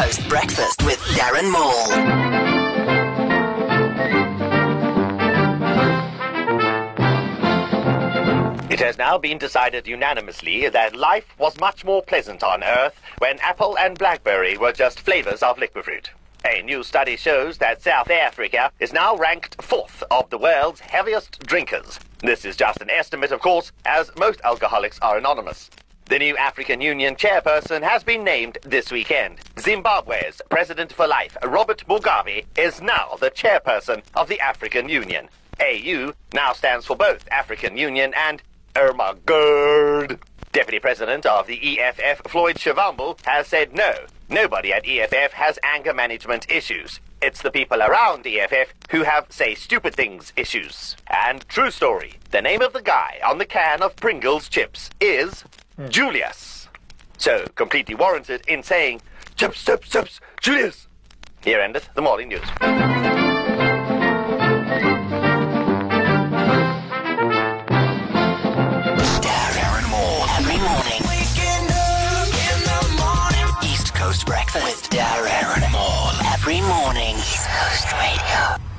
Coast Breakfast with Darren Maughan. It has now been decided unanimously that life was much more pleasant on Earth when apple and blackberry were just flavors of liquid fruit. A new study shows that South Africa is now ranked fourth of the world's heaviest drinkers. This is just an estimate, of course, as most alcoholics are anonymous. The new African Union chairperson has been named this weekend. Zimbabwe's president for life, Robert Mugabe, is now the chairperson of the African Union. AU now stands for both African Union and Irma Gerd. Deputy President of the EFF, Floyd Shivambu, has said no. Nobody at EFF has anger management issues. It's the people around EFF who have say stupid things issues. And true story, the name of the guy on the can of Pringles chips is hmm. Julius. So completely warranted in saying Chips, chips, chips. Julius! Here endeth the morning news. Darren Maughan every morning. Breakfast with Darren, Darren Maughan every morning. East Coast Radio.